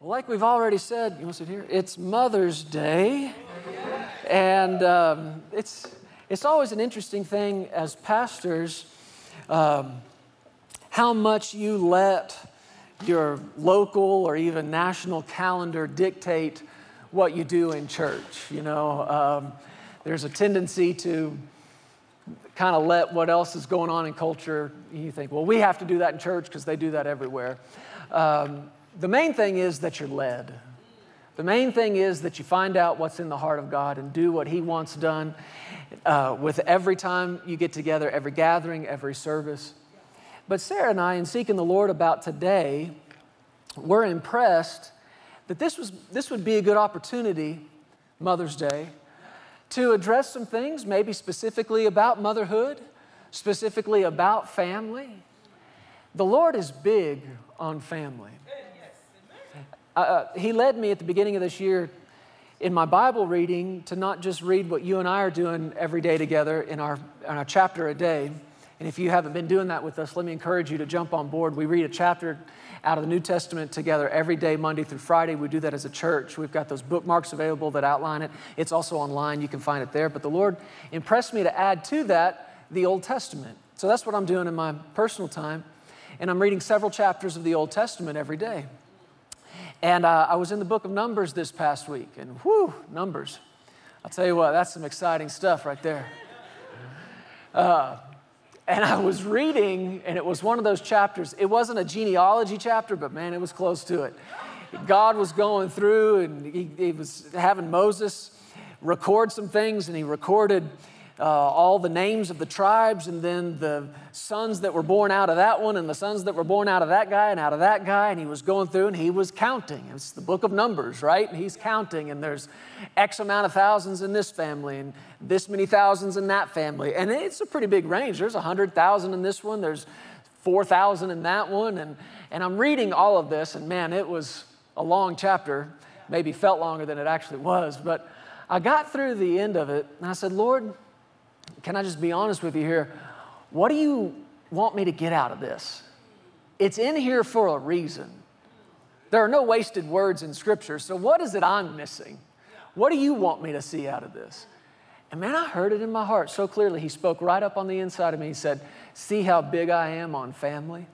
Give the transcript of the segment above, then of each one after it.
Like we've already said, you want to sit here? It's Mother's Day. And um, it's, it's always an interesting thing as pastors um, how much you let your local or even national calendar dictate what you do in church. You know, um, there's a tendency to kind of let what else is going on in culture, you think, well, we have to do that in church because they do that everywhere. Um, the main thing is that you're led. The main thing is that you find out what's in the heart of God and do what He wants done uh, with every time you get together, every gathering, every service. But Sarah and I, in seeking the Lord about today, we're impressed that this, was, this would be a good opportunity, Mother's Day, to address some things, maybe specifically about motherhood, specifically about family. The Lord is big on family. Uh, he led me at the beginning of this year in my Bible reading to not just read what you and I are doing every day together in our, in our chapter a day. And if you haven't been doing that with us, let me encourage you to jump on board. We read a chapter out of the New Testament together every day, Monday through Friday. We do that as a church. We've got those bookmarks available that outline it. It's also online, you can find it there. But the Lord impressed me to add to that the Old Testament. So that's what I'm doing in my personal time. And I'm reading several chapters of the Old Testament every day. And uh, I was in the book of Numbers this past week, and whoo, Numbers. I'll tell you what, that's some exciting stuff right there. Uh, and I was reading, and it was one of those chapters. It wasn't a genealogy chapter, but man, it was close to it. God was going through, and he, he was having Moses record some things, and he recorded uh, all the names of the tribes and then the sons that were born out of that one and the sons that were born out of that guy and out of that guy. And he was going through and he was counting. It's the book of Numbers, right? And he's counting, and there's X amount of thousands in this family and this many thousands in that family. And it's a pretty big range. There's 100,000 in this one, there's 4,000 in that one. And, and I'm reading all of this, and man, it was a long chapter. Maybe felt longer than it actually was. But I got through the end of it, and I said, Lord, can I just be honest with you here? What do you want me to get out of this? It's in here for a reason. There are no wasted words in Scripture, so what is it I'm missing? What do you want me to see out of this? And man, I heard it in my heart so clearly. He spoke right up on the inside of me. He said, See how big I am on family?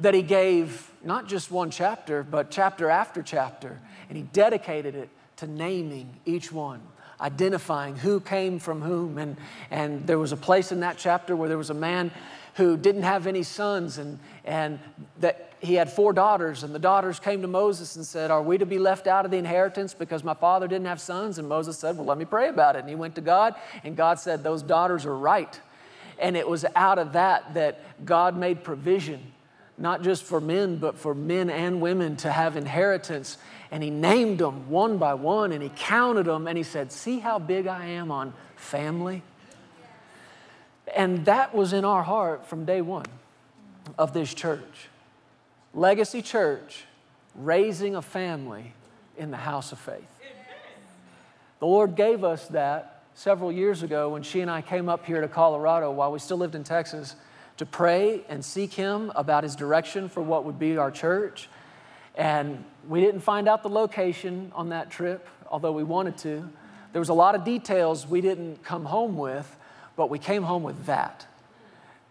That he gave not just one chapter, but chapter after chapter, and he dedicated it to naming each one identifying who came from whom. And, and there was a place in that chapter where there was a man who didn't have any sons and, and that he had four daughters. And the daughters came to moses and said are we to be left out of the inheritance because my father didn't have sons? And moses said well let me pray about it. And he went to god and god said those daughters are right. And it was out of that that god made provision not just for men but for men and women to have inheritance and he named them one by one and he counted them and he said, See how big I am on family? And that was in our heart from day one of this church. Legacy Church, raising a family in the house of faith. The Lord gave us that several years ago when she and I came up here to Colorado while we still lived in Texas to pray and seek Him about His direction for what would be our church. And we didn't find out the location on that trip, although we wanted to. There was a lot of details we didn't come home with, but we came home with that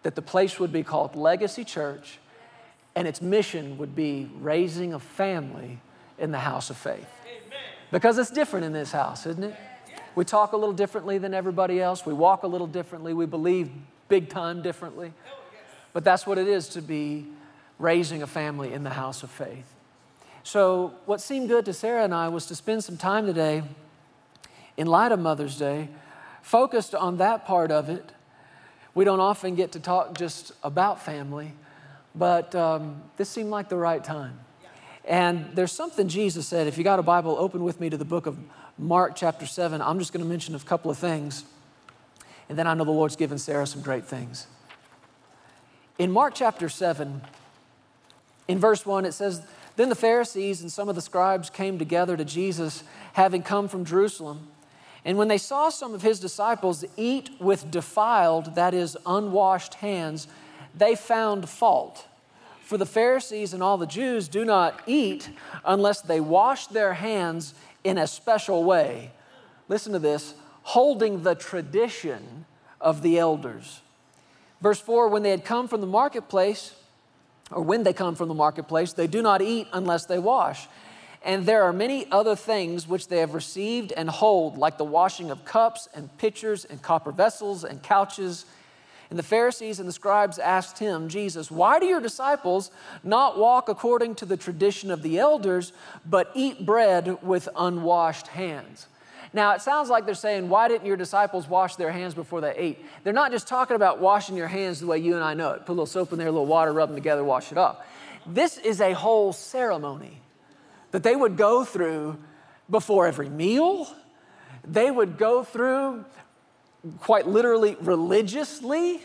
that the place would be called Legacy Church, and its mission would be raising a family in the house of faith. Because it's different in this house, isn't it? We talk a little differently than everybody else, we walk a little differently, we believe big time differently. But that's what it is to be raising a family in the house of faith. So, what seemed good to Sarah and I was to spend some time today, in light of Mother's Day, focused on that part of it. We don't often get to talk just about family, but um, this seemed like the right time. And there's something Jesus said. If you got a Bible, open with me to the book of Mark, chapter 7. I'm just going to mention a couple of things, and then I know the Lord's given Sarah some great things. In Mark chapter 7, in verse 1, it says, then the Pharisees and some of the scribes came together to Jesus, having come from Jerusalem. And when they saw some of his disciples eat with defiled, that is, unwashed hands, they found fault. For the Pharisees and all the Jews do not eat unless they wash their hands in a special way. Listen to this holding the tradition of the elders. Verse 4 When they had come from the marketplace, or when they come from the marketplace, they do not eat unless they wash. And there are many other things which they have received and hold, like the washing of cups and pitchers and copper vessels and couches. And the Pharisees and the scribes asked him, Jesus, why do your disciples not walk according to the tradition of the elders, but eat bread with unwashed hands? Now, it sounds like they're saying, Why didn't your disciples wash their hands before they ate? They're not just talking about washing your hands the way you and I know it. Put a little soap in there, a little water, rub them together, wash it off. This is a whole ceremony that they would go through before every meal. They would go through quite literally religiously.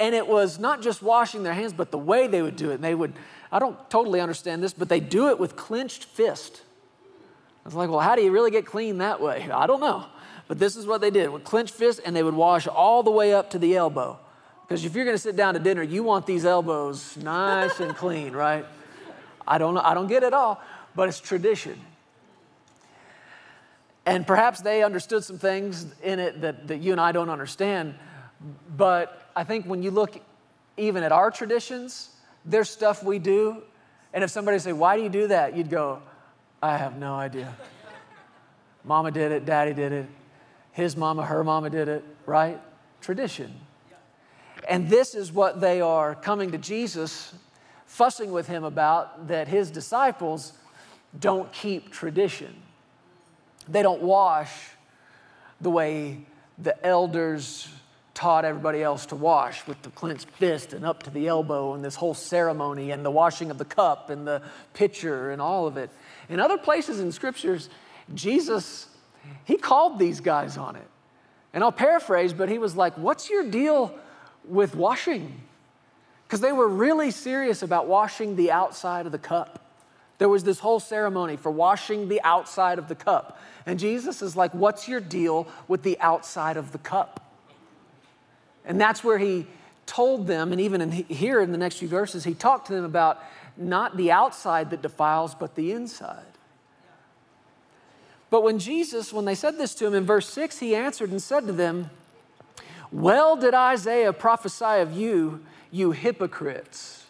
And it was not just washing their hands, but the way they would do it. And they would, I don't totally understand this, but they do it with clenched fist. Was like, well, how do you really get clean that way? I don't know. But this is what they did with clenched fists, and they would wash all the way up to the elbow. Because if you're going to sit down to dinner, you want these elbows nice and clean, right? I don't know. I don't get it all, but it's tradition. And perhaps they understood some things in it that, that you and I don't understand. But I think when you look even at our traditions, there's stuff we do. And if somebody say, Why do you do that? You'd go, I have no idea. Mama did it, daddy did it, his mama, her mama did it, right? Tradition. And this is what they are coming to Jesus, fussing with him about that his disciples don't keep tradition. They don't wash the way the elders taught everybody else to wash with the clenched fist and up to the elbow and this whole ceremony and the washing of the cup and the pitcher and all of it. In other places in scriptures, Jesus, he called these guys on it. And I'll paraphrase, but he was like, What's your deal with washing? Because they were really serious about washing the outside of the cup. There was this whole ceremony for washing the outside of the cup. And Jesus is like, What's your deal with the outside of the cup? And that's where he told them, and even in here in the next few verses, he talked to them about not the outside that defiles, but the inside. But when Jesus, when they said this to him in verse 6, he answered and said to them, Well did Isaiah prophesy of you, you hypocrites.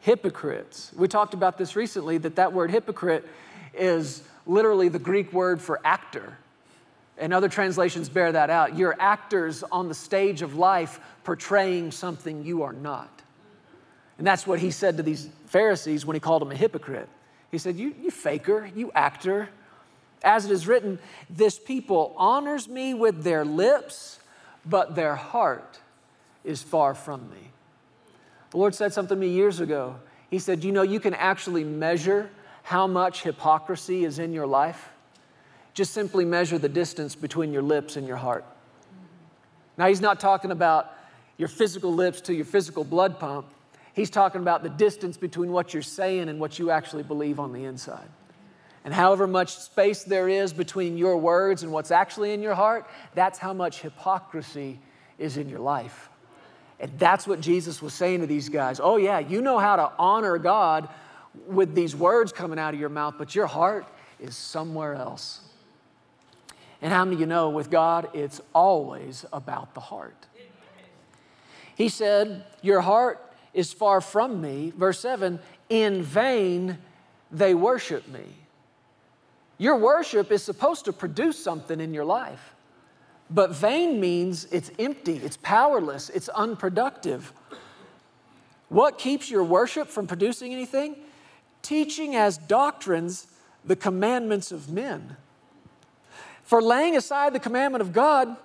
Hypocrites. We talked about this recently that that word hypocrite is literally the Greek word for actor. And other translations bear that out. You're actors on the stage of life portraying something you are not. And that's what he said to these Pharisees when he called them a hypocrite. He said, You, you faker, you actor. As it is written, this people honors me with their lips, but their heart is far from me. The Lord said something to me years ago. He said, You know, you can actually measure how much hypocrisy is in your life. Just simply measure the distance between your lips and your heart. Now, he's not talking about your physical lips to your physical blood pump. He's talking about the distance between what you're saying and what you actually believe on the inside. And however much space there is between your words and what's actually in your heart, that's how much hypocrisy is in your life. And that's what Jesus was saying to these guys. Oh, yeah, you know how to honor God with these words coming out of your mouth, but your heart is somewhere else. And how many of you know with God, it's always about the heart? He said, Your heart is far from me. Verse 7 In vain they worship me. Your worship is supposed to produce something in your life. But vain means it's empty, it's powerless, it's unproductive. What keeps your worship from producing anything? Teaching as doctrines the commandments of men. For laying aside the commandment of God,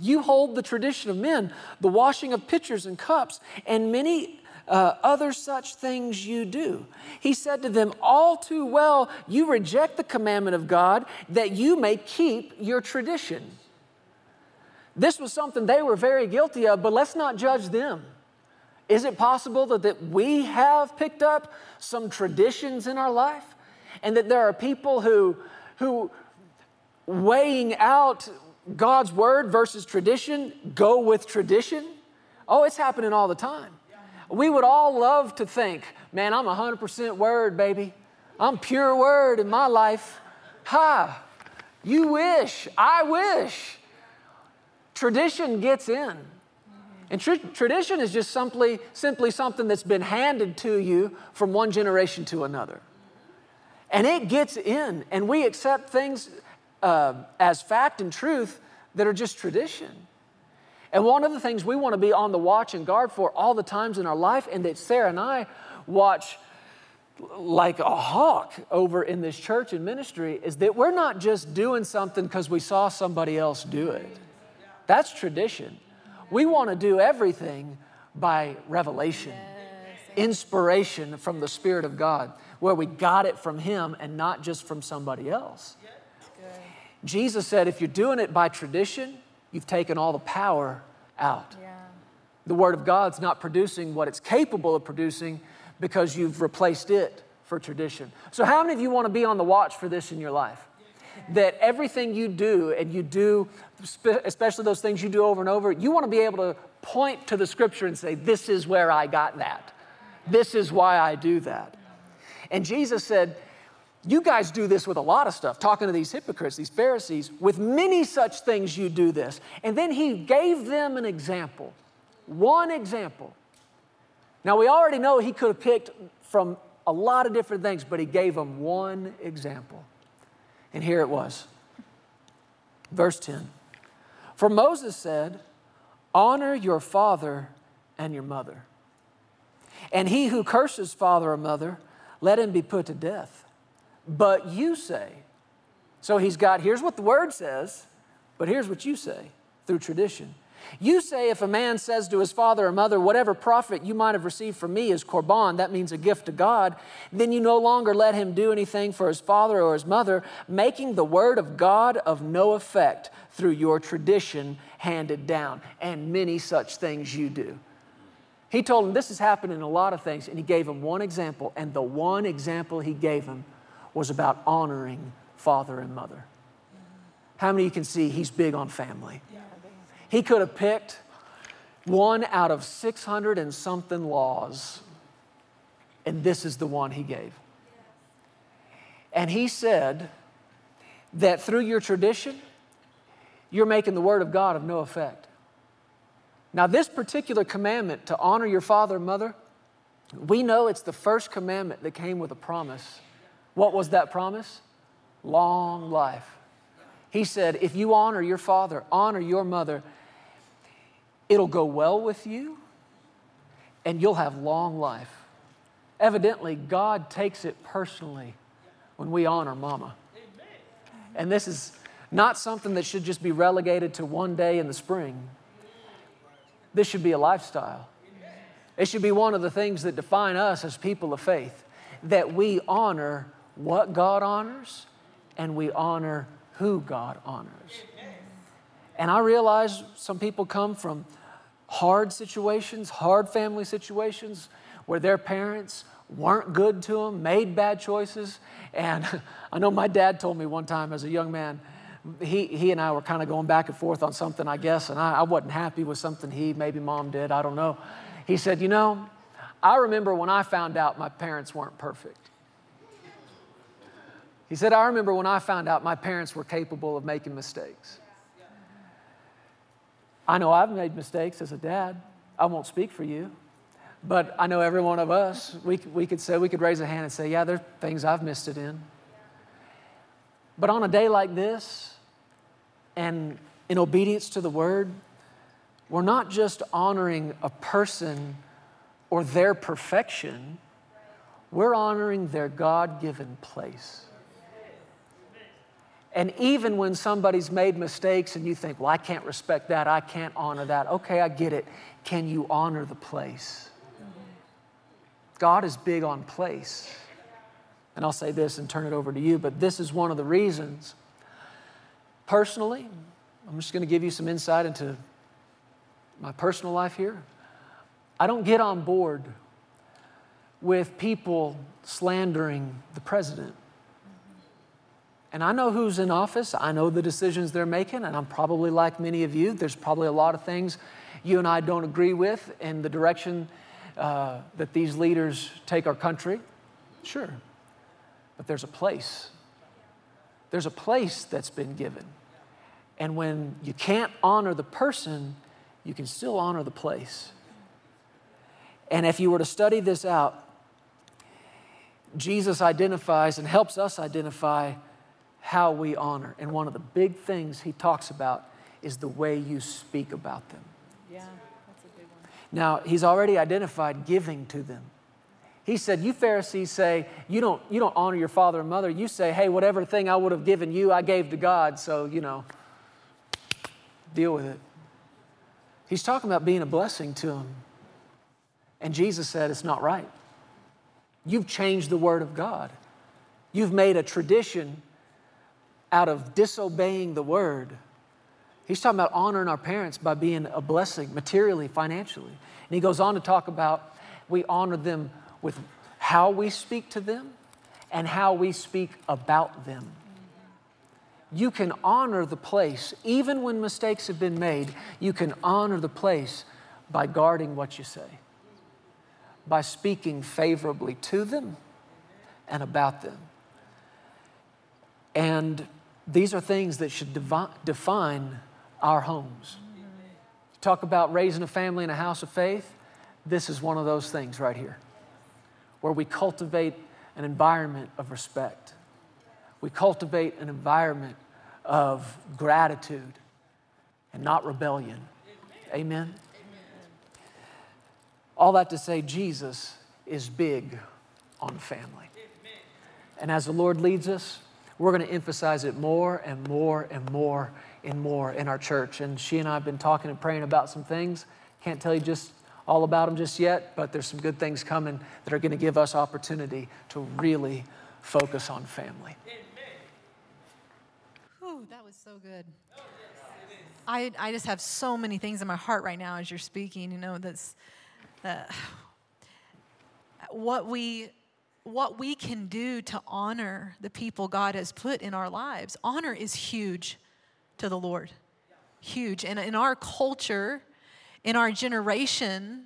you hold the tradition of men, the washing of pitchers and cups, and many uh, other such things you do. He said to them, All too well, you reject the commandment of God that you may keep your tradition. This was something they were very guilty of, but let's not judge them. Is it possible that, that we have picked up some traditions in our life and that there are people who, who weighing out God's word versus tradition, go with tradition? Oh, it's happening all the time. We would all love to think, man, I'm 100% word, baby. I'm pure word in my life. Ha! You wish, I wish. Tradition gets in. And tr- tradition is just simply, simply something that's been handed to you from one generation to another. And it gets in, and we accept things uh, as fact and truth that are just tradition. And one of the things we want to be on the watch and guard for all the times in our life, and that Sarah and I watch like a hawk over in this church and ministry, is that we're not just doing something because we saw somebody else do it. That's tradition. We want to do everything by revelation, inspiration from the Spirit of God, where we got it from Him and not just from somebody else. Jesus said, if you're doing it by tradition, you've taken all the power out. Yeah. The Word of God's not producing what it's capable of producing because you've replaced it for tradition. So, how many of you want to be on the watch for this in your life? That everything you do, and you do, especially those things you do over and over, you want to be able to point to the scripture and say, This is where I got that. This is why I do that. And Jesus said, you guys do this with a lot of stuff, talking to these hypocrites, these Pharisees. With many such things, you do this. And then he gave them an example, one example. Now, we already know he could have picked from a lot of different things, but he gave them one example. And here it was. Verse 10 For Moses said, Honor your father and your mother. And he who curses father or mother, let him be put to death but you say. So he's got, here's what the word says, but here's what you say through tradition. You say if a man says to his father or mother, whatever profit you might have received from me is korban, that means a gift to God, then you no longer let him do anything for his father or his mother, making the word of God of no effect through your tradition handed down. And many such things you do. He told him this is happening in a lot of things, and he gave him one example, and the one example he gave him was about honoring father and mother. How many you can see he's big on family? He could have picked one out of 600 and something laws, and this is the one he gave. And he said that through your tradition, you're making the word of God of no effect. Now, this particular commandment to honor your father and mother, we know it's the first commandment that came with a promise what was that promise? Long life. He said, If you honor your father, honor your mother, it'll go well with you and you'll have long life. Evidently, God takes it personally when we honor mama. And this is not something that should just be relegated to one day in the spring. This should be a lifestyle. It should be one of the things that define us as people of faith that we honor what God honors and we honor who God honors. And I realize some people come from hard situations, hard family situations where their parents weren't good to them, made bad choices. And I know my dad told me one time as a young man, he, he and I were kind of going back and forth on something, I guess, and I, I wasn't happy with something he, maybe mom did, I don't know. He said, You know, I remember when I found out my parents weren't perfect. He said, I remember when I found out my parents were capable of making mistakes. I know I've made mistakes as a dad. I won't speak for you. But I know every one of us, we, we could say, we could raise a hand and say, yeah, there are things I've missed it in. But on a day like this, and in obedience to the word, we're not just honoring a person or their perfection, we're honoring their God given place. And even when somebody's made mistakes and you think, well, I can't respect that, I can't honor that, okay, I get it. Can you honor the place? God is big on place. And I'll say this and turn it over to you, but this is one of the reasons. Personally, I'm just going to give you some insight into my personal life here. I don't get on board with people slandering the president. And I know who's in office, I know the decisions they're making, and I'm probably like many of you. There's probably a lot of things you and I don't agree with in the direction uh, that these leaders take our country? Sure. But there's a place. There's a place that's been given. And when you can't honor the person, you can still honor the place. And if you were to study this out, Jesus identifies and helps us identify how we honor. And one of the big things he talks about is the way you speak about them. Yeah, that's a big one. Now, he's already identified giving to them. He said, You Pharisees say, you don't, you don't honor your father and mother. You say, Hey, whatever thing I would have given you, I gave to God. So, you know, deal with it. He's talking about being a blessing to them. And Jesus said, It's not right. You've changed the word of God. You've made a tradition out of disobeying the word. He's talking about honoring our parents by being a blessing materially, financially. And he goes on to talk about we honor them with how we speak to them and how we speak about them. You can honor the place, even when mistakes have been made, you can honor the place by guarding what you say, by speaking favorably to them and about them. And these are things that should devi- define our homes. Talk about raising a family in a house of faith. This is one of those things right here, where we cultivate an environment of respect. We cultivate an environment of gratitude and not rebellion. Amen. All that to say, Jesus is big on family. And as the Lord leads us, we're going to emphasize it more and more and more and more in our church. And she and I have been talking and praying about some things. Can't tell you just all about them just yet, but there's some good things coming that are going to give us opportunity to really focus on family. Whew, that was so good. I, I just have so many things in my heart right now as you're speaking. You know, that's uh, what we what we can do to honor the people God has put in our lives. Honor is huge to the Lord. Huge. And in our culture, in our generation,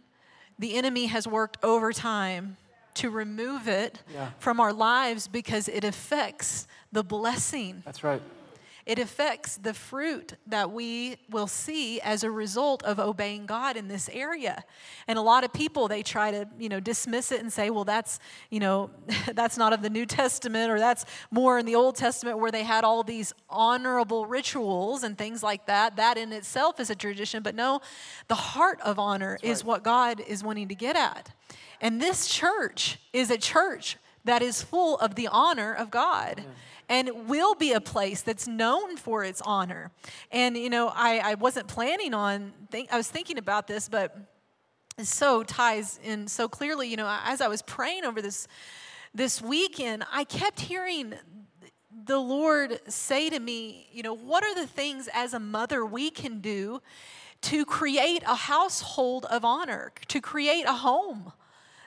the enemy has worked overtime to remove it Yeah. from our lives because it affects the blessing That's right. It affects the fruit that we will see as a result of obeying God in this area. And a lot of people they try to, you know, dismiss it and say, well, that's, you know, that's not of the New Testament or that's more in the Old Testament where they had all these honorable rituals and things like that. That in itself is a tradition, but no, the heart of honor is what God is wanting to get at. And this church is a church that is full of the honor of God and will be a place that's known for its honor. And, you know, I, I wasn't planning on, think, I was thinking about this, but it so ties in so clearly. You know, as I was praying over this this weekend, I kept hearing the Lord say to me, you know, what are the things as a mother we can do to create a household of honor, to create a home?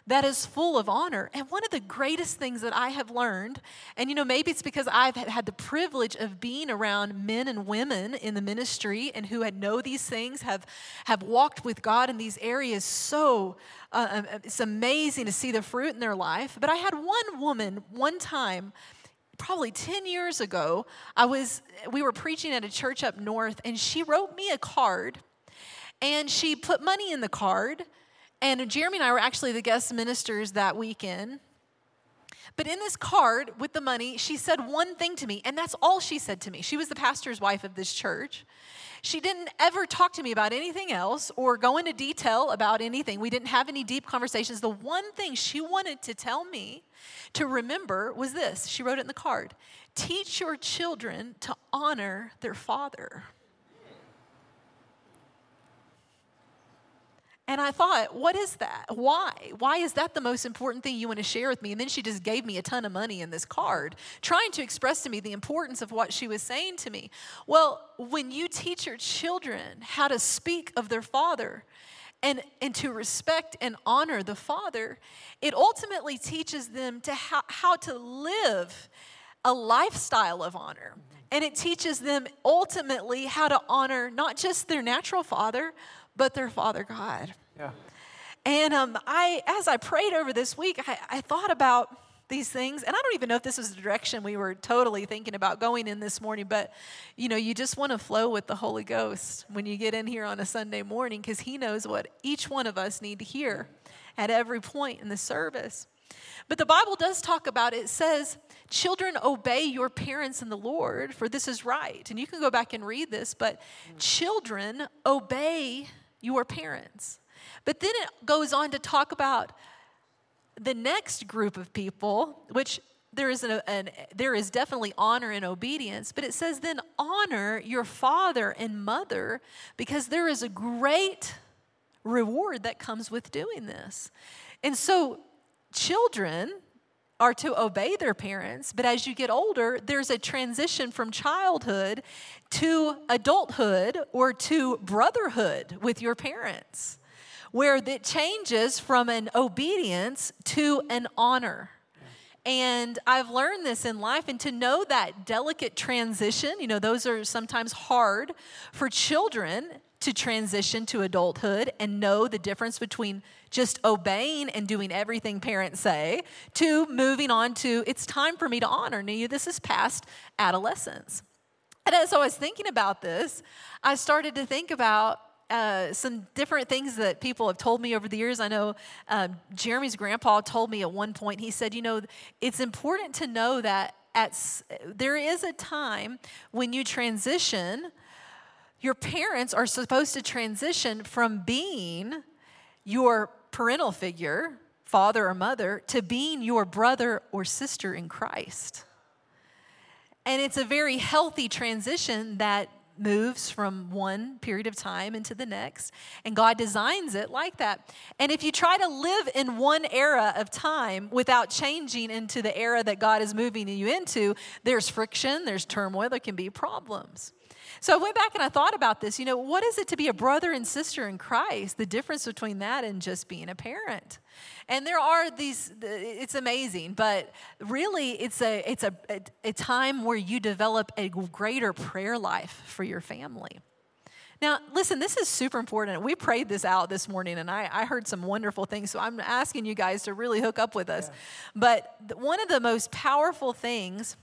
That is full of honor. And one of the greatest things that I have learned, and you know, maybe it's because I've had the privilege of being around men and women in the ministry and who had know these things, have have walked with God in these areas. So uh, it's amazing to see the fruit in their life. But I had one woman one time probably 10 years ago i was we were preaching at a church up north and she wrote me a card and she put money in the card and Jeremy and I were actually the guest ministers that weekend. But in this card with the money, she said one thing to me, and that's all she said to me. She was the pastor's wife of this church. She didn't ever talk to me about anything else or go into detail about anything. We didn't have any deep conversations. The one thing she wanted to tell me to remember was this she wrote it in the card teach your children to honor their father. And I thought, what is that? Why? Why is that the most important thing you want to share with me? And then she just gave me a ton of money in this card, trying to express to me the importance of what she was saying to me. Well, when you teach your children how to speak of their father, and, and to respect and honor the Father, it ultimately teaches them to how, how to live a lifestyle of honor. And it teaches them ultimately how to honor not just their natural father, but their Father God. Yeah. And um, I, as I prayed over this week, I, I thought about these things and i don't even know if this was the direction we were totally thinking about going in this morning but you know you just want to flow with the holy ghost when you get in here on a sunday morning because he knows what each one of us need to hear at every point in the service but the bible does talk about it, it says children obey your parents in the lord for this is right and you can go back and read this but children obey your parents but then it goes on to talk about the next group of people, which there is, an, an, there is definitely honor and obedience, but it says, then honor your father and mother because there is a great reward that comes with doing this. And so, children are to obey their parents, but as you get older, there's a transition from childhood to adulthood or to brotherhood with your parents where it changes from an obedience to an honor. And I've learned this in life, and to know that delicate transition, you know, those are sometimes hard for children to transition to adulthood and know the difference between just obeying and doing everything parents say to moving on to it's time for me to honor you. This is past adolescence. And as I was thinking about this, I started to think about uh, some different things that people have told me over the years. I know uh, Jeremy's grandpa told me at one point, he said, You know, it's important to know that at, there is a time when you transition, your parents are supposed to transition from being your parental figure, father or mother, to being your brother or sister in Christ. And it's a very healthy transition that moves from one period of time into the next, and God designs it like that. And if you try to live in one era of time without changing into the era that God is moving you into, there's friction, there's turmoil, there can be problems. So I went back and I thought about this. You know, what is it to be a brother and sister in Christ? The difference between that and just being a parent. And there are these, it's amazing, but really it's a, it's a, a time where you develop a greater prayer life for your family. Now, listen, this is super important. We prayed this out this morning, and I, I heard some wonderful things. So I'm asking you guys to really hook up with us. Yeah. But one of the most powerful things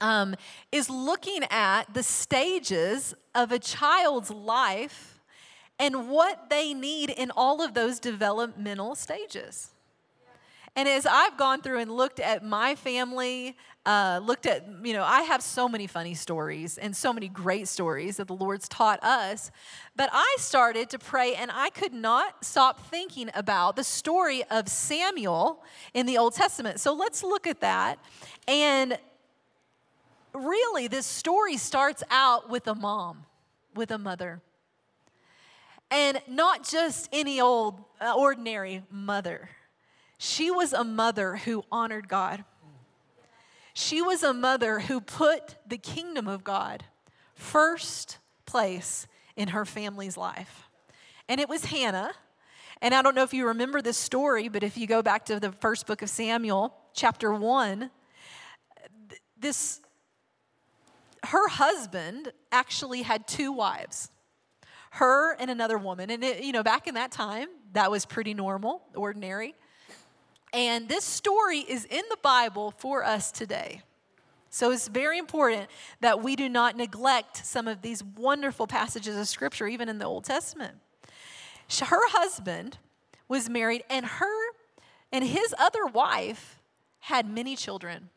um, is looking at the stages of a child's life and what they need in all of those developmental stages. And as I've gone through and looked at my family, uh, looked at, you know, I have so many funny stories and so many great stories that the Lord's taught us. But I started to pray and I could not stop thinking about the story of Samuel in the Old Testament. So let's look at that. And really, this story starts out with a mom, with a mother. And not just any old, uh, ordinary mother. She was a mother who honored God. She was a mother who put the kingdom of God first place in her family's life. And it was Hannah. And I don't know if you remember this story, but if you go back to the first book of Samuel, chapter 1, this her husband actually had two wives her and another woman. And it, you know back in that time that was pretty normal ordinary. And this story is in the bible for us today. So it's very important that we do not neglect some of these wonderful passages of scripture even in the old testament. Her husband was married and her and his other wife had many children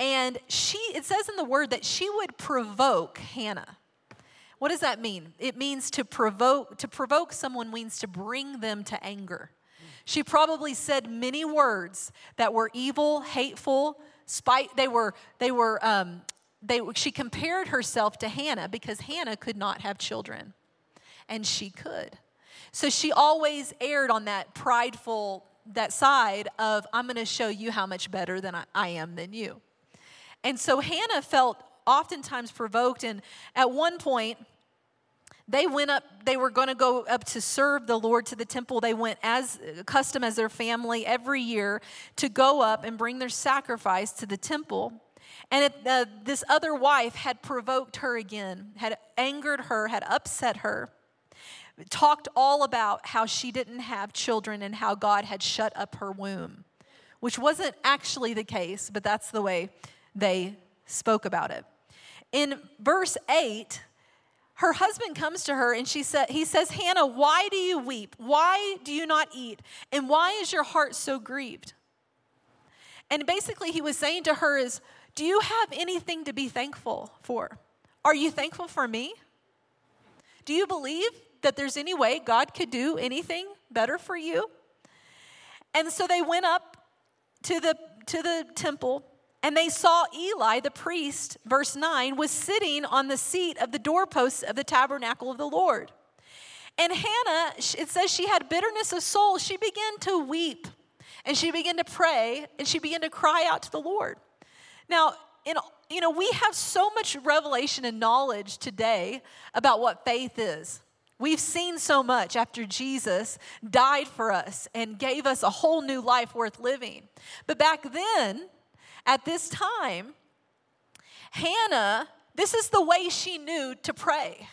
and she, it says in the word that she would provoke Hannah. What does that mean? It means to provoke, to provoke someone means to bring them to anger. She probably said many words that were evil, hateful, spite. They were, they were, um, they, she compared herself to Hannah because Hannah could not have children, and she could. So she always erred on that prideful, that side of, I'm going to show you how much better than I, I am than you. And so Hannah felt oftentimes provoked. And at one point, they went up, they were going to go up to serve the Lord to the temple. They went as custom as their family every year to go up and bring their sacrifice to the temple. And it, uh, this other wife had provoked her again, had angered her, had upset her. talked all about how she didn't have children and how God had shut up her womb, which wasn't actually the case, but that's the way they spoke about it. In verse 8, her husband comes to her and she said he says hannah why do you weep? Why do you not eat? And why is your heart so grieved? And basically he was saying to her is do you have anything to be thankful for? Are you thankful for me? Do you believe that there's any way god could do anything better for you? And so they went up to the to the temple and they saw Eli, the priest, verse 9, was sitting on the seat of the doorposts of the tabernacle of the Lord. And Hannah, it says she had bitterness of soul. She began to weep and she began to pray and she began to cry out to the Lord. Now, in, you know, we have so much revelation and knowledge today about what faith is. We've seen so much after Jesus died for us and gave us a whole new life worth living. But back then, at this time, Hannah, this is the way she knew to pray.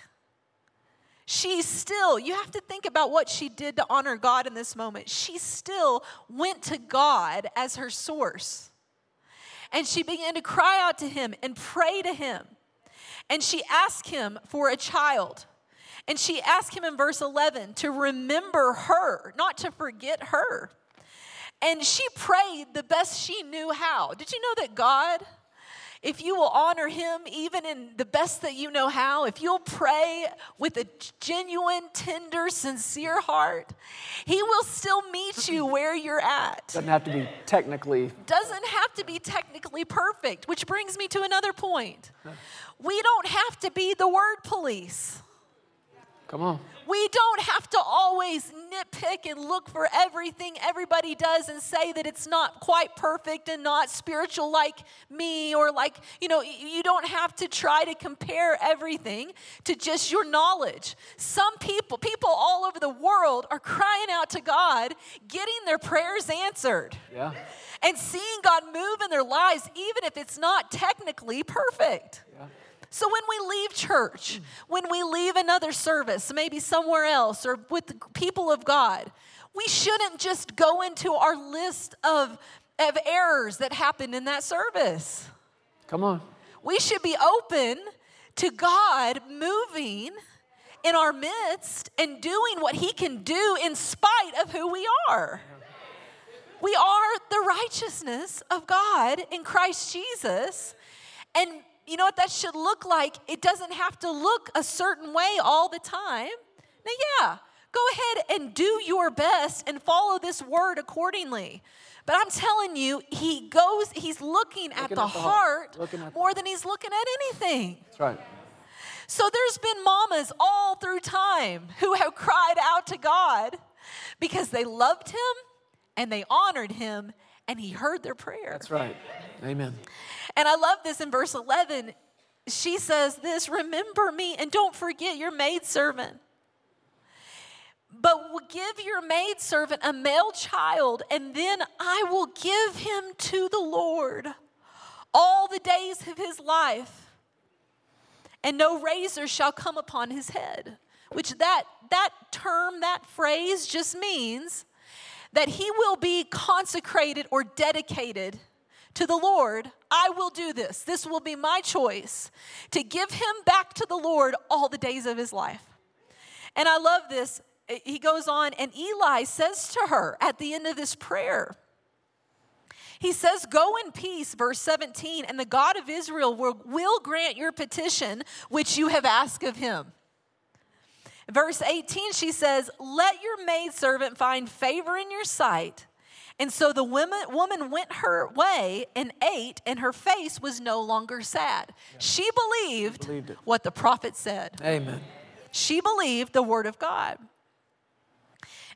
She still, you have to think about what she did to honor God in this moment. She still went to God as her source. And she began to cry out to him and pray to him. And she asked him for a child. And she asked him in verse 11 to remember her, not to forget her. And she prayed the best she knew how. Did you know that God, if you will honor Him even in the best that you know how, if you'll pray with a genuine, tender, sincere heart, He will still meet you where you're at. Doesn't have to be technically. Doesn't have to be technically perfect, which brings me to another point. We don't have to be the word police. Come on. We don't have to always nitpick and look for everything everybody does and say that it's not quite perfect and not spiritual like me or like, you know, you don't have to try to compare everything to just your knowledge. Some people, people all over the world are crying out to God, getting their prayers answered. Yeah. And seeing God move in their lives, even if it's not technically perfect. Yeah. So when we leave church, when we leave another service, maybe somewhere else or with the people of God, we shouldn't just go into our list of, of errors that happened in that service. Come on. We should be open to God moving in our midst and doing what He can do in spite of who we are. We are the righteousness of God in Christ Jesus. And you know what that should look like? It doesn't have to look a certain way all the time. Now, yeah, go ahead and do your best and follow this word accordingly. But I'm telling you, he goes, he's looking, looking at, the, at the heart, heart. At more than he's looking at anything. That's right. So there's been mamas all through time who have cried out to God because they loved him and they honored him and he heard their prayer. That's right. Amen. And I love this in verse 11. She says this Remember me and don't forget your maidservant. But give your maidservant a male child, and then I will give him to the Lord all the days of his life, and no razor shall come upon his head. Which that, that term, that phrase just means that he will be consecrated or dedicated to the Lord, I will do this. This will be my choice to give him back to the Lord all the days of his life. And I love this. He goes on, and Eli says to her at the end of this prayer, he says, Go in peace, verse 17, and the God of Israel will, will grant your petition which you have asked of him. Verse 18, she says, Let your maidservant find favor in your sight and so the woman, woman went her way and ate, and her face was no longer sad. Yeah. She believed, believed what the prophet said. Amen. She believed the word of God.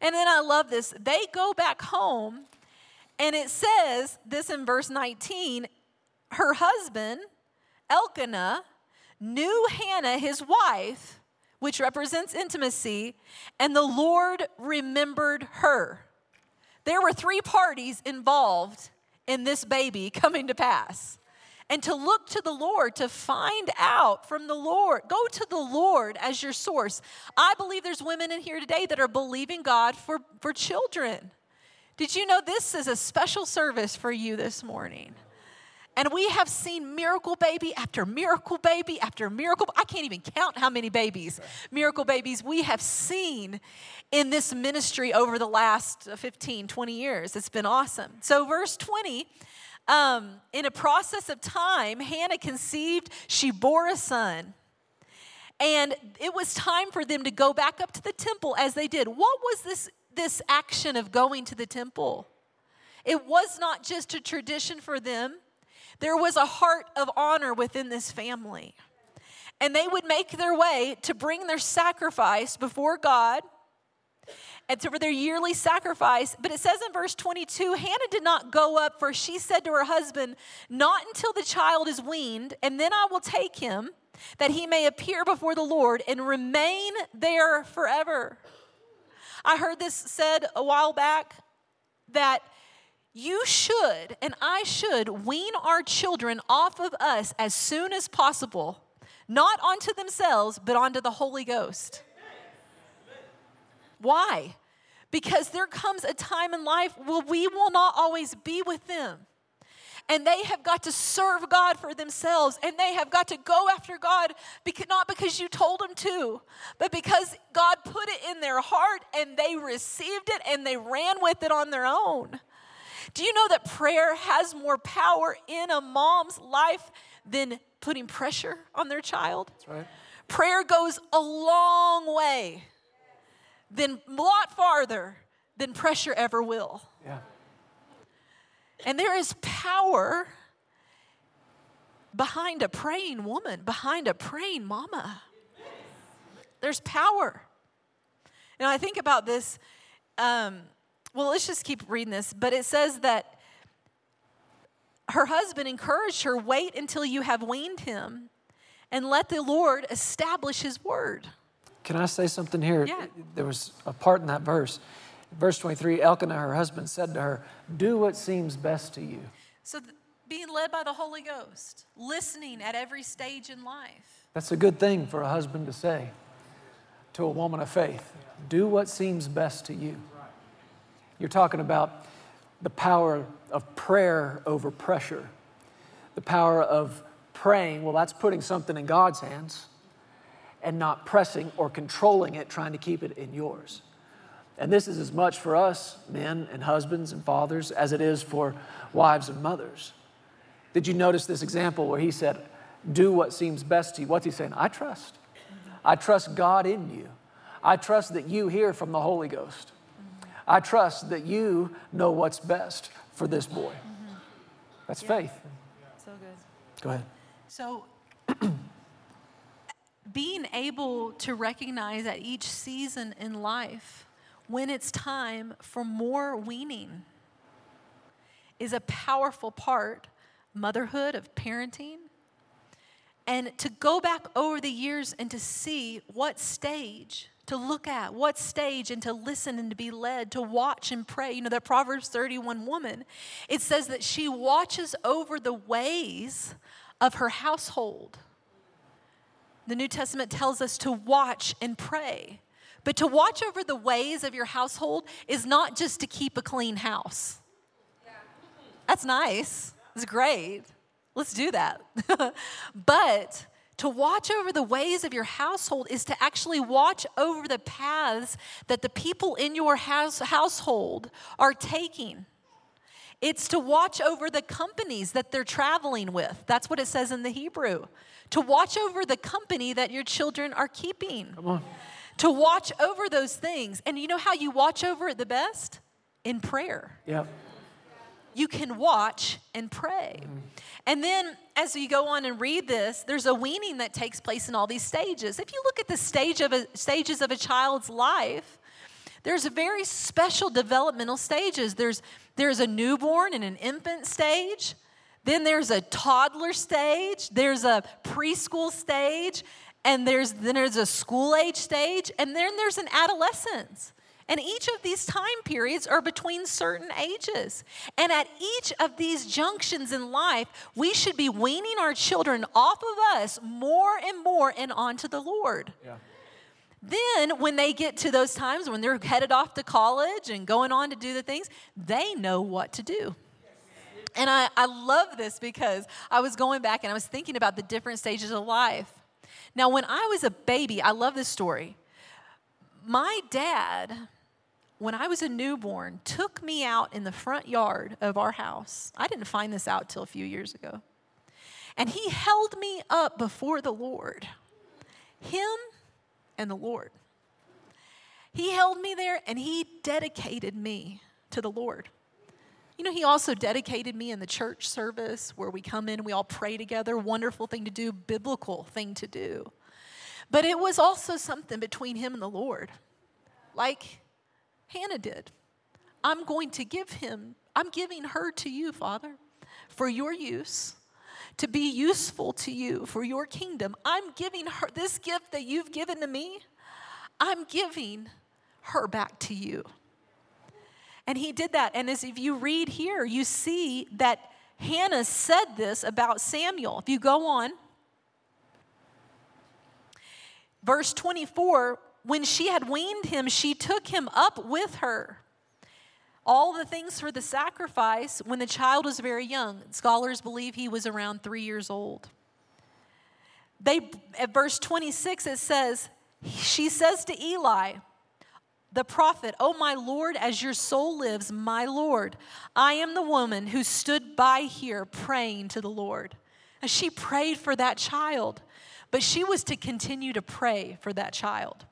And then I love this. They go back home, and it says this in verse 19 her husband, Elkanah, knew Hannah, his wife, which represents intimacy, and the Lord remembered her. There were three parties involved in this baby coming to pass. and to look to the Lord, to find out from the Lord. Go to the Lord as your source. I believe there's women in here today that are believing God for, for children. Did you know this is a special service for you this morning? And we have seen miracle baby after miracle baby after miracle. I can't even count how many babies, miracle babies we have seen in this ministry over the last 15, 20 years. It's been awesome. So, verse 20 um, in a process of time, Hannah conceived, she bore a son. And it was time for them to go back up to the temple as they did. What was this, this action of going to the temple? It was not just a tradition for them, there was a heart of honor within this family. And they would make their way to bring their sacrifice before God and to for their yearly sacrifice. But it says in verse 22 Hannah did not go up, for she said to her husband, Not until the child is weaned, and then I will take him, that he may appear before the Lord and remain there forever. I heard this said a while back that you should, and I should, wean our children off of us as soon as possible, not onto themselves, but onto the Holy Ghost. Why? Because there comes a time in life where we will not always be with them. And they have got to serve God for themselves, and they have got to go after God, because, not because you told them to, but because God put it in their heart and they received it and they ran with it on their own. Do you know that prayer has more power in a mom's life than putting pressure on their child? That's right. Prayer goes a long way, then a lot farther than pressure ever will. Yeah. And there is power behind a praying woman, behind a praying mama. There's power. And I think about this. Um, well, let's just keep reading this. But it says that her husband encouraged her wait until you have weaned him and let the Lord establish his word. Can I say something here? Yeah. There was a part in that verse. Verse 23 Elkanah, her husband, said to her, Do what seems best to you. So, th- being led by the Holy Ghost, listening at every stage in life. That's a good thing for a husband to say to a woman of faith. Do what seems best to you. You're talking about the power of prayer over pressure, the power of praying. Well, that's putting something in God's hands and not pressing or controlling it, trying to keep it in yours. And this is as much for us, men and husbands and fathers, as it is for wives and mothers. Did you notice this example where he said, Do what seems best to you? What's he saying? I trust. I trust God in you. I trust that you hear from the Holy Ghost. I trust that you know what's best for this boy. Mm-hmm. That's faith. So good. Go ahead. So, being able to recognize at each season in life when it's time for more weaning is a powerful part motherhood of parenting and to go back over the years and to see what stage to look at what stage and to listen and to be led to watch and pray. You know that proverbs 31 woman it says that she watches over the ways of her household. The new testament tells us to watch and pray. But to watch over the ways of your household is not just to keep a clean house. That's nice. It's great let's do that but to watch over the ways of your household is to actually watch over the paths that the people in your house, household are taking. It's to watch over the companies that they're traveling with. That's what it says in the Hebrew. To watch over the company that your children are keeping. Come on. To watch over those things. And you know how you watch over it the best? In prayer Yep. You can watch and pray. And then as you go on and read this, there's a weaning that takes place in all these stages. If you look at the stage of a, stages of a child's life, there's very special developmental stages. There's there's a newborn and an infant stage. Then there's a toddler stage, there's a preschool stage, and there's then there's a school age stage, and then there's an adolescence. And each of these time periods are between certain ages. And at each of these junctions in life, we should be weaning our children off of us more and more and onto the Lord. Yeah. Then, when they get to those times when they're headed off to college and going on to do the things, they know what to do. And I, I love this because I was going back and I was thinking about the different stages of life. Now, when I was a baby, I love this story. My dad, when I was a newborn, took me out in the front yard of our house. I didn't find this out till a few years ago. And he held me up before the Lord, him and the Lord. He held me there and he dedicated me to the Lord. You know, he also dedicated me in the church service where we come in we all pray together. Wonderful thing to do, biblical thing to do. But it was also something between him and the Lord, like Hannah did. I'm going to give him, I'm giving her to you, Father, for your use, to be useful to you, for your kingdom. I'm giving her this gift that you've given to me, I'm giving her back to you. And he did that. And as if you read here, you see that Hannah said this about Samuel. If you go on, verse 24, when she had weaned him, she took him up with her. All the things for the sacrifice when the child was very young. Scholars believe he was around three years old. They, at verse 26, it says, She says to Eli, the prophet, Oh, my Lord, as your soul lives, my Lord, I am the woman who stood by here praying to the Lord. And she prayed for that child, but she was to continue to pray for that child.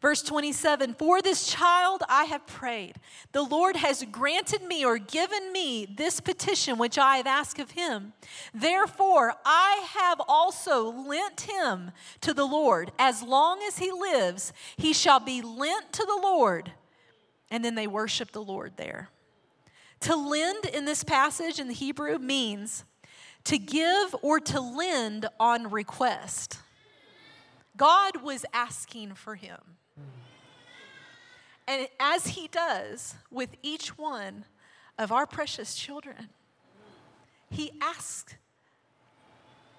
Verse 27 For this child I have prayed. The Lord has granted me or given me this petition which I have asked of him. Therefore, I have also lent him to the Lord. As long as he lives, he shall be lent to the Lord. And then they worship the Lord there. To lend in this passage in the Hebrew means to give or to lend on request. God was asking for him. And as He does with each one of our precious children, He asks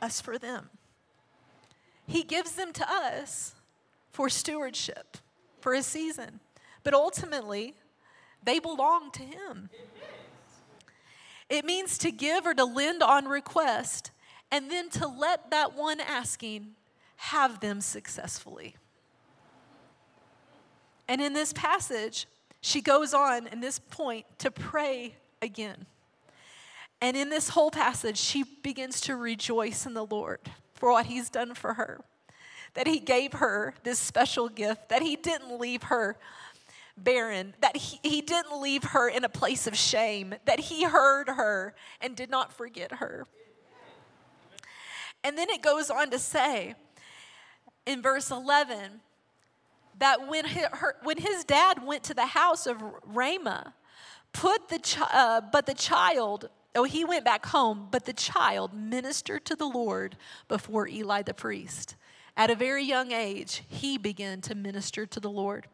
us for them. He gives them to us for stewardship, for a season. But ultimately, they belong to Him. It means to give or to lend on request, and then to let that one asking have them successfully. And in this passage, she goes on in this point to pray again. And in this whole passage, she begins to rejoice in the Lord for what he's done for her. That he gave her this special gift, that he didn't leave her barren, that he, he didn't leave her in a place of shame, that he heard her and did not forget her. And then it goes on to say in verse 11 that when, her, when his dad went to the house of Ramah, put the chi- uh, but the child, oh, he went back home, but the child ministered to the Lord before Eli the priest. At a very young age, he began to minister to the Lord.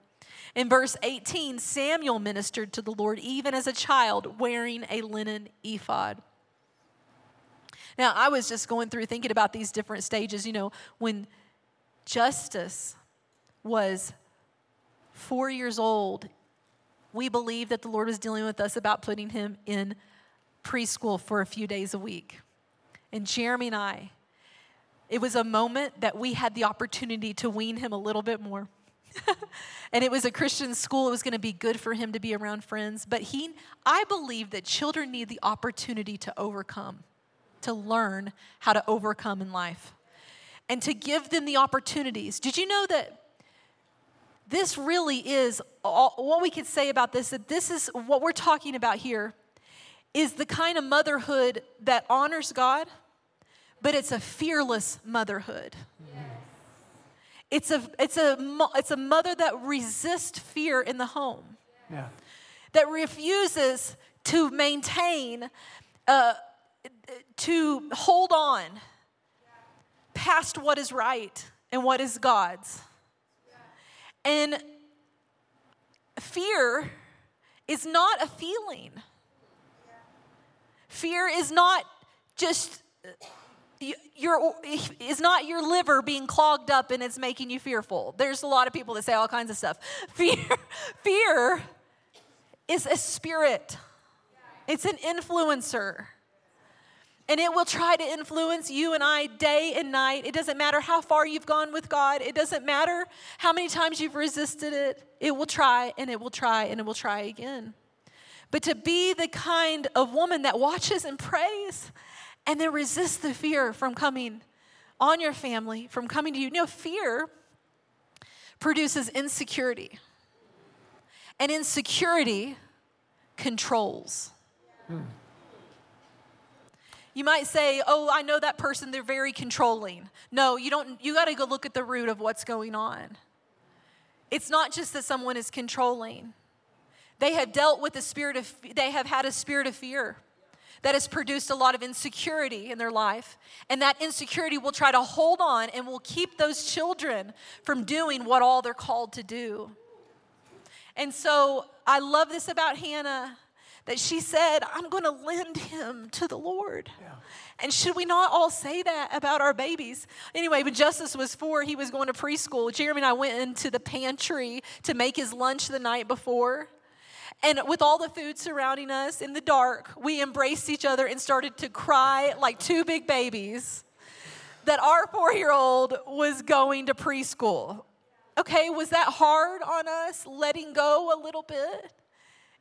In verse 18, Samuel ministered to the Lord even as a child wearing a linen ephod. Now, I was just going through thinking about these different stages. You know, when justice was four years old, we believed that the Lord was dealing with us about putting him in preschool for a few days a week. And Jeremy and I, it was a moment that we had the opportunity to wean him a little bit more. and it was a Christian school. It was going to be good for him to be around friends. But he, I believe that children need the opportunity to overcome, to learn how to overcome in life, and to give them the opportunities. Did you know that this really is all, what we could say about this that this is what we're talking about here is the kind of motherhood that honors God, but it's a fearless motherhood. It's a, it's, a, it's a mother that resists fear in the home, yeah. that refuses to maintain, uh, to hold on past what is right and what is God's. And fear is not a feeling. Fear is not just your is not your liver being clogged up and it's making you fearful. There's a lot of people that say all kinds of stuff. Fear fear is a spirit. It's an influencer. And it will try to influence you and I day and night. It doesn't matter how far you've gone with God. It doesn't matter how many times you've resisted it. It will try and it will try and it will try again. But to be the kind of woman that watches and prays and then resists the fear from coming on your family, from coming to you. You know, fear produces insecurity, and insecurity controls. Hmm. You might say, "Oh, I know that person, they're very controlling." No, you don't you got to go look at the root of what's going on. It's not just that someone is controlling. They have dealt with a spirit of they have had a spirit of fear that has produced a lot of insecurity in their life. And that insecurity will try to hold on and will keep those children from doing what all they're called to do. And so I love this about Hannah that she said, I'm going to lend him to the Lord. Yeah. And should we not all say that about our babies? Anyway, when Justice was four, he was going to preschool. Jeremy and I went into the pantry to make his lunch the night before. And with all the food surrounding us in the dark, we embraced each other and started to cry like two big babies that our four year old was going to preschool. Okay, was that hard on us, letting go a little bit?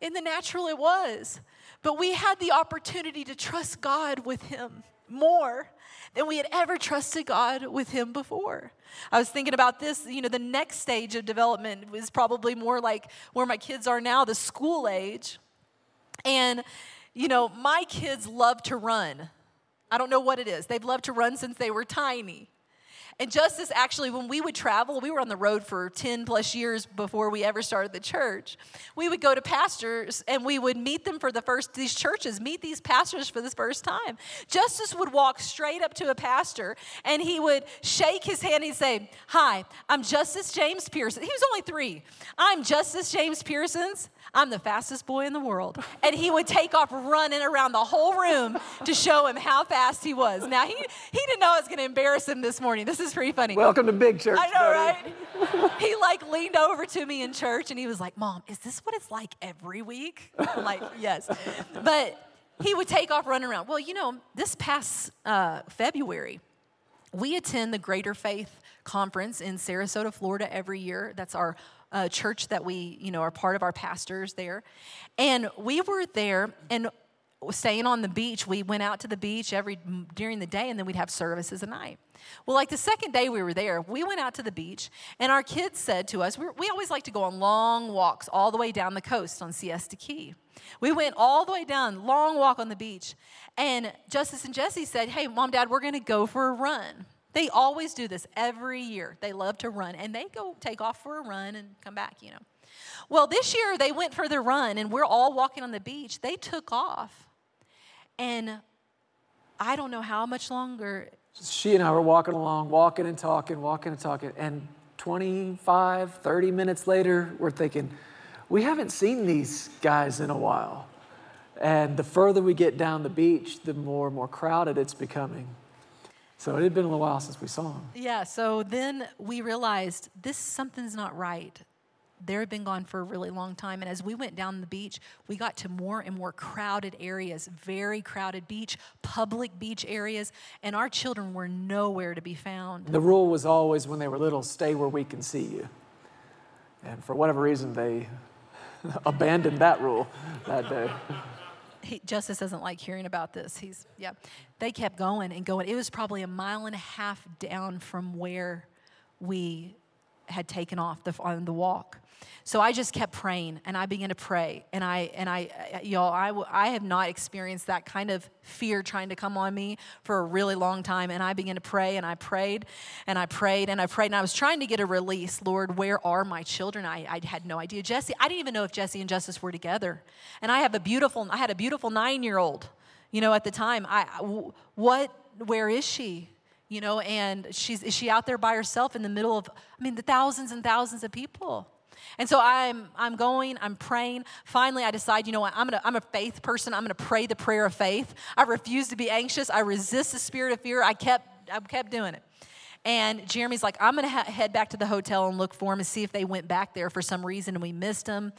In the natural, it was. But we had the opportunity to trust God with him more than we had ever trusted God with him before. I was thinking about this, you know, the next stage of development was probably more like where my kids are now, the school age. And, you know, my kids love to run. I don't know what it is. They've loved to run since they were tiny. And Justice, actually, when we would travel, we were on the road for 10 plus years before we ever started the church. We would go to pastors and we would meet them for the first, these churches, meet these pastors for the first time. Justice would walk straight up to a pastor and he would shake his hand and he'd say, Hi, I'm Justice James Pearsons. He was only three. I'm Justice James Pearsons. I'm the fastest boy in the world. And he would take off running around the whole room to show him how fast he was. Now, he, he didn't know I was going to embarrass him this morning. This is pretty funny. Welcome to big church. I know, buddy. right? he like leaned over to me in church and he was like, Mom, is this what it's like every week? I'm like, yes. But he would take off running around. Well, you know, this past uh, February, we attend the Greater Faith Conference in Sarasota, Florida every year. That's our uh, church that we, you know, are part of our pastors there. And we were there and staying on the beach. We went out to the beach every during the day and then we'd have services at night. Well, like the second day we were there, we went out to the beach and our kids said to us, we always like to go on long walks all the way down the coast on Siesta Key. We went all the way down, long walk on the beach. And Justice and Jesse said, Hey, mom, dad, we're going to go for a run. They always do this every year. They love to run and they go take off for a run and come back, you know. Well, this year they went for their run and we're all walking on the beach. They took off. And I don't know how much longer. She and I were walking along, walking and talking, walking and talking. And 25, 30 minutes later, we're thinking, we haven't seen these guys in a while. And the further we get down the beach, the more and more crowded it's becoming. So it had been a little while since we saw him. Yeah, so then we realized this something's not right. They had been gone for a really long time. And as we went down the beach, we got to more and more crowded areas, very crowded beach, public beach areas, and our children were nowhere to be found. The rule was always when they were little stay where we can see you. And for whatever reason, they abandoned that rule that day he, Justice doesn't like hearing about this. He's, yeah. They kept going and going. It was probably a mile and a half down from where we had taken off the, on the walk. So I just kept praying and I began to pray. And I, and I, y'all, I, I have not experienced that kind of fear trying to come on me for a really long time. And I began to pray and I prayed and I prayed and I prayed. And I was trying to get a release. Lord, where are my children? I, I had no idea. Jesse, I didn't even know if Jesse and Justice were together. And I have a beautiful, I had a beautiful nine year old, you know, at the time. I, what, where is she? you know, and she's is she out there by herself in the middle of, I mean, the thousands and thousands of people. And so I'm, I'm going, I'm praying. Finally, I decide, you know what, I'm, gonna, I'm a faith person. I'm going to pray the prayer of faith. I refuse to be anxious. I resist the spirit of fear. I kept, I kept doing it. And Jeremy's like, I'm going to ha- head back to the hotel and look for him and see if they went back there for some reason and we missed them.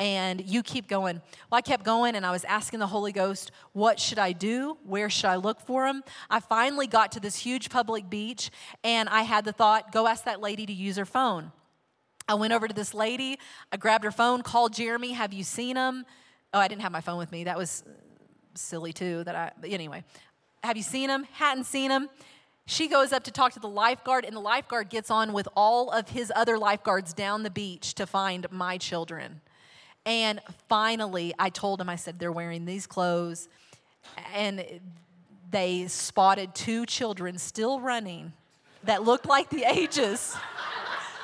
And you keep going. Well, I kept going and I was asking the Holy Ghost, what should I do? Where should I look for him? I finally got to this huge public beach and I had the thought, go ask that lady to use her phone. I went over to this lady, I grabbed her phone, called Jeremy, have you seen him? Oh, I didn't have my phone with me. That was silly too that I anyway. Have you seen him? Hadn't seen him. She goes up to talk to the lifeguard, and the lifeguard gets on with all of his other lifeguards down the beach to find my children. And finally, I told him, I said, they're wearing these clothes. And they spotted two children still running that looked like the ages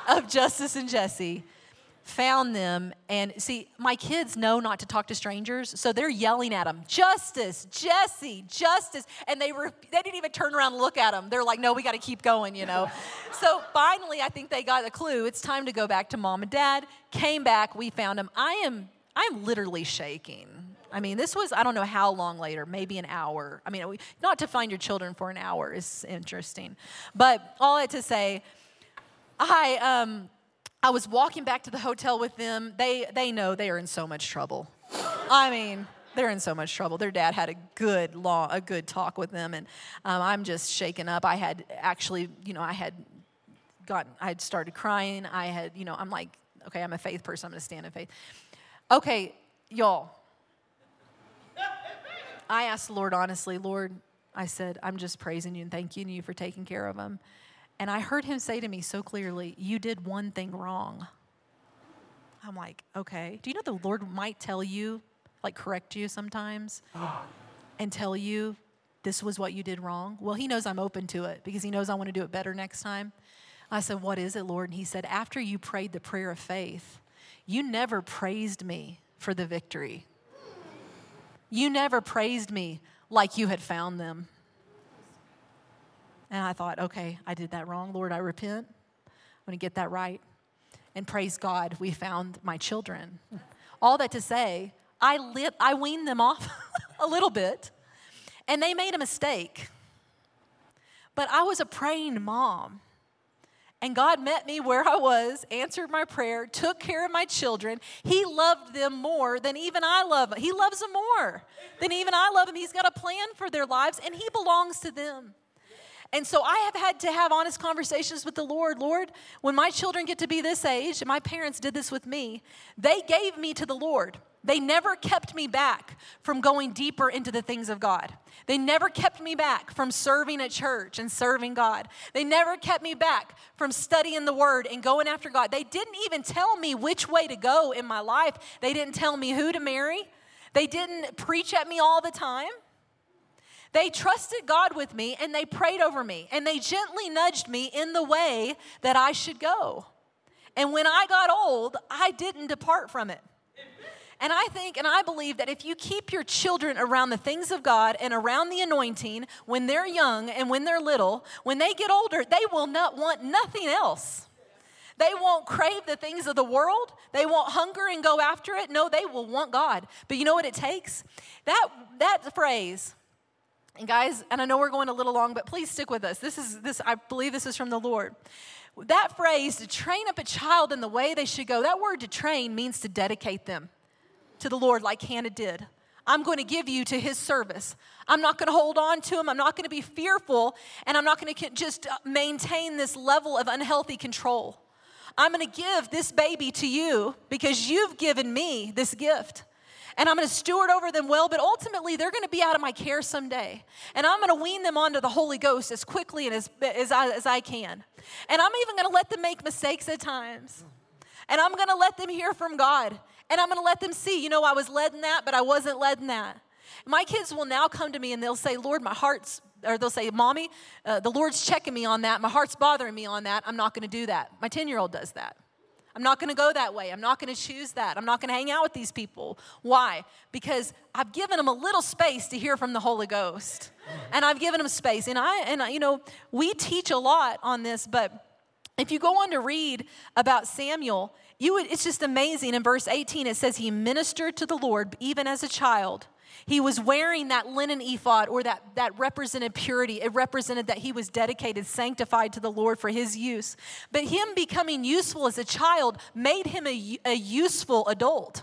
of Justice and Jesse found them and see my kids know not to talk to strangers so they're yelling at them justice jesse justice and they were they didn't even turn around and look at them they're like no we got to keep going you know? So finally i think they got a clue. It's time to go back to mom and dad. Came back we found them i am i'm literally shaking. I mean, this was, I don't know how long later, maybe an hour. I mean, not to find your children for an hour is interesting. But all that to say, I, um, I was walking back to the hotel with them. They, they know they are in so much trouble. I mean, they're in so much trouble. Their dad had a good law, a good talk with them, and um, I'm just shaken up. I had actually, you know, I had gotten, I had started crying. I had, you know, I'm like, okay, I'm a faith person. I'm going to stand in faith. Okay, y'all. I asked the Lord honestly, Lord, I said, I'm just praising you and thanking you for taking care of them. And I heard him say to me so clearly, You did one thing wrong. I'm like, Okay. Do you know the Lord might tell you, like correct you sometimes, and tell you this was what you did wrong? Well, he knows I'm open to it because he knows I want to do it better next time. I said, What is it, Lord? And he said, After you prayed the prayer of faith, you never praised me for the victory. You never praised me like you had found them. And I thought, okay, I did that wrong. Lord, I repent. I'm going to get that right. And praise God, we found my children. All that to say, I, lit, I weaned them off a little bit, and they made a mistake. But I was a praying mom. And God met me where I was, answered my prayer, took care of my children. He loved them more than even I love them. He loves them more than even I love them. He's got a plan for their lives, and He belongs to them. And so I have had to have honest conversations with the Lord. Lord, when my children get to be this age, and my parents did this with me, they gave me to the Lord. They never kept me back from going deeper into the things of God. They never kept me back from serving at church and serving God. They never kept me back from studying the Word and going after God. They didn't even tell me which way to go in my life. They didn't tell me who to marry. They didn't preach at me all the time. They trusted God with me and they prayed over me and they gently nudged me in the way that I should go. And when I got old, I didn't depart from it. And I think and I believe that if you keep your children around the things of God and around the anointing when they're young and when they're little, when they get older, they will not want nothing else. They won't crave the things of the world. They won't hunger and go after it. No, they will want God. But you know what it takes? That that phrase, and guys, and I know we're going a little long, but please stick with us. This is this I believe this is from the Lord. That phrase to train up a child in the way they should go. That word to train means to dedicate them to the Lord like Hannah did. I'm going to give you to his service. I'm not going to hold on to him. I'm not going to be fearful. And I'm not going to just uh, maintain this level of unhealthy control. I'm going to give this baby to you because you've given me this gift and I'm going to steward over them well, but ultimately they're going to be out of my care someday. And I'm going to wean them onto the Holy Ghost as quickly and as, as, I, as I can. And I'm even going to let them make mistakes at times. And I'm going to let them hear from God. And I'm going to let them see, you know, I was led in that, but I wasn't led in that. My kids will now come to me and they'll say, Lord, my heart's, or they'll say, Mommy, uh, the Lord's checking me on that. My heart's bothering me on that. I'm not going to do that. My 10 year old does that. I'm not going to go that way. I'm not going to choose that. I'm not going to hang out with these people. Why? Because I've given them a little space to hear from the Holy Ghost. And I've given them space. And I and I, you know, we teach a lot on this, but If you go on to read about Samuel, you would, it's just amazing. In verse 18, it says he ministered to the Lord even as a child. He was wearing that linen ephod or that, that represented purity. It represented that he was dedicated, sanctified to the Lord for his use. But him becoming useful as a child made him a, a useful adult.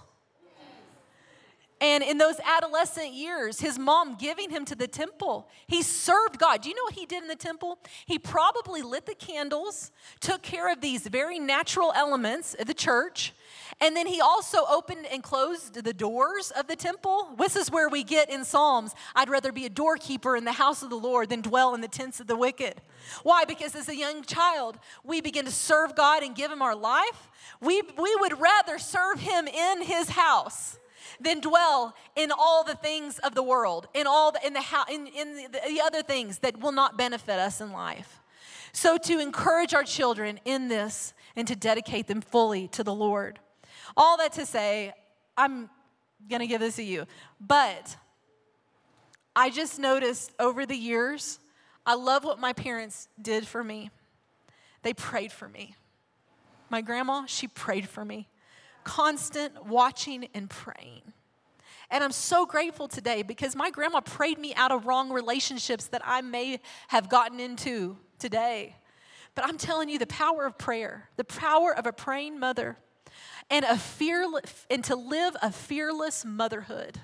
And in those adolescent years, his mom giving him to the temple, he served God. Do you know what he did in the temple? He probably lit the candles, took care of these very natural elements of the church, and then he also opened and closed the doors of the temple. This is where we get in Psalms I'd rather be a doorkeeper in the house of the Lord than dwell in the tents of the wicked. Why? Because as a young child, we begin to serve God and give him our life. We, we would rather serve him in his house than dwell in all the things of the world, in all the, in the, in, in the, the other things that will not benefit us in life. So to encourage our children in this and to dedicate them fully to the Lord. All that to say, I'm going to give this to you. But I just noticed over the years, I love what my parents did for me. They prayed for me. My grandma, she prayed for me constant watching and praying. And I'm so grateful today because my grandma prayed me out of wrong relationships that I may have gotten into today. But I'm telling you the power of prayer, the power of a praying mother, and a fearless and to live a fearless motherhood.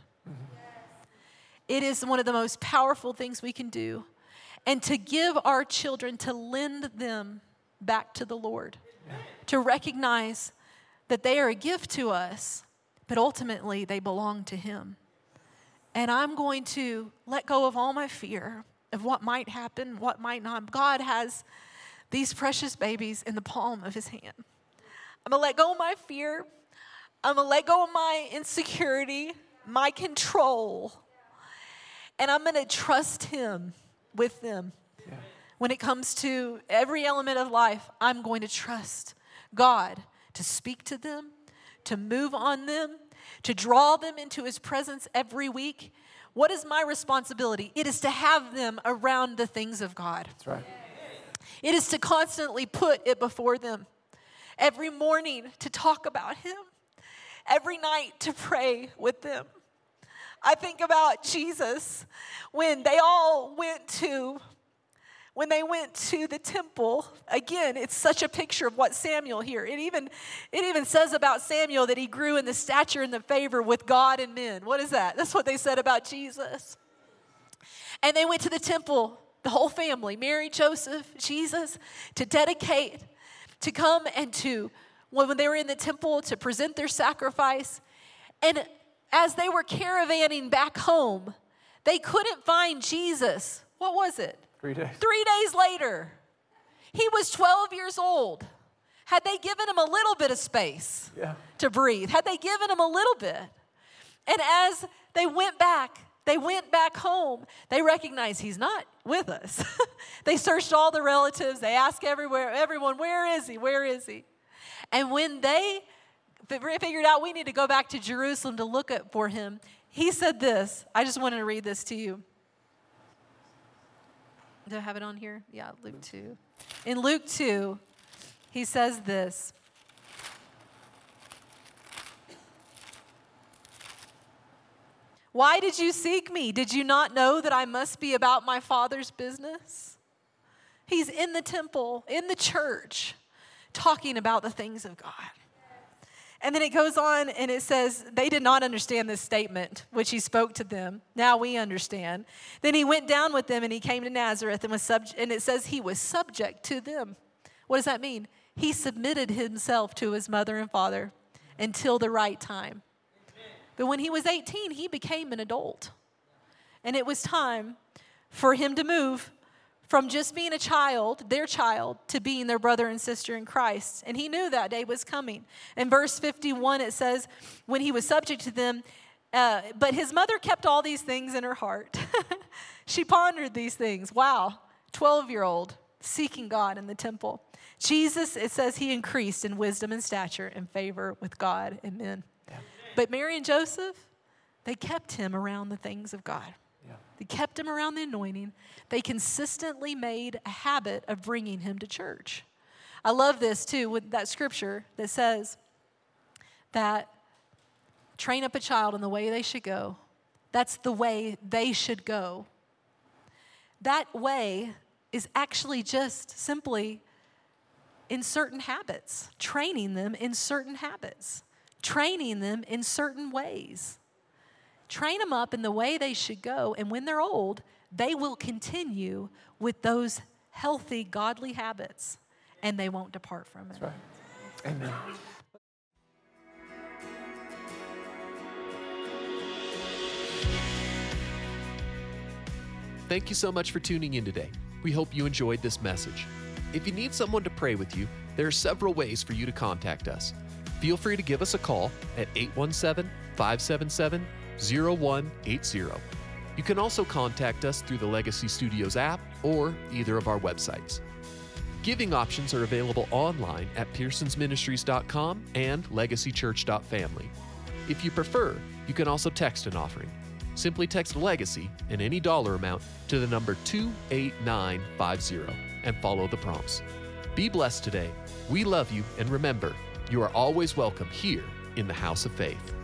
It is one of the most powerful things we can do. And to give our children to lend them back to the Lord. Yeah. To recognize that they are a gift to us, but ultimately they belong to Him. And I'm going to let go of all my fear of what might happen, what might not. God has these precious babies in the palm of His hand. I'm gonna let go of my fear. I'm gonna let go of my insecurity, my control, and I'm gonna trust Him with them. Yeah. When it comes to every element of life, I'm going to trust God to speak to them, to move on them, to draw them into his presence every week. What is my responsibility? It is to have them around the things of God. That's right. It is to constantly put it before them. Every morning to talk about him. Every night to pray with them. I think about Jesus when they all went to when they went to the temple again it's such a picture of what samuel here it even it even says about samuel that he grew in the stature and the favor with god and men. What is that? That's what they said about jesus. And they went to the temple the whole family mary joseph jesus to dedicate to come and to when they were in the temple to present their sacrifice. And as they were caravanning back home they couldn't find jesus. What was it Three days. Three days later, he was 12 years old. Had they given him a little bit of space yeah. to breathe, had they given him a little bit, and as they went back, they went back home, they recognized he's not with us. they searched all the relatives, they asked everywhere, everyone, where is he? Where is he? And when they figured out we need to go back to Jerusalem to look for him, he said this. I just wanted to read this to you. Do I have it on here? Yeah, Luke 2. In Luke 2, he says this. Why did you seek me? Did you not know that I must be about my Father's business? He's in the temple, in the church, talking about the things of God. And then it goes on and it says, They did not understand this statement, which he spoke to them. Now we understand. Then he went down with them and he came to Nazareth and was subject, and it says he was subject to them. What does that mean? He submitted himself to his mother and father until the right time. But when he was 18, he became an adult. And it was time for him to move from just being a child, their child, to being their brother and sister in Christ. And he knew that day was coming. In verse 51, it says, when he was subject to them, uh, but his mother kept all these things in her heart. she pondered these things. Wow, 12 year old seeking God in the temple. Jesus, it says he increased in wisdom and stature and favor with God and men. Yeah. But Mary and Joseph, they kept him around the things of God. They kept him around the anointing. They consistently made a habit of bringing him to church. I love this too with that scripture that says that train up a child in the way they should go. That's the way they should go. That way is actually just simply in certain habits, training them in certain habits, training them in certain ways. Train them up in the way they should go, and when they're old, they will continue with those healthy, godly habits, and they won't depart from it. That's right. Amen. Thank you so much for tuning in today. We hope you enjoyed this message. If you need someone to pray with you, there are several ways for you to contact us. Feel free to give us a call at 817 577 0180. You can also contact us through the Legacy Studios app or either of our websites. Giving options are available online at pearsonsministries.com and legacychurch.family. If you prefer, you can also text an offering. Simply text Legacy and any dollar amount to the number 28950 and follow the prompts. Be blessed today. We love you, and remember, you are always welcome here in the House of Faith.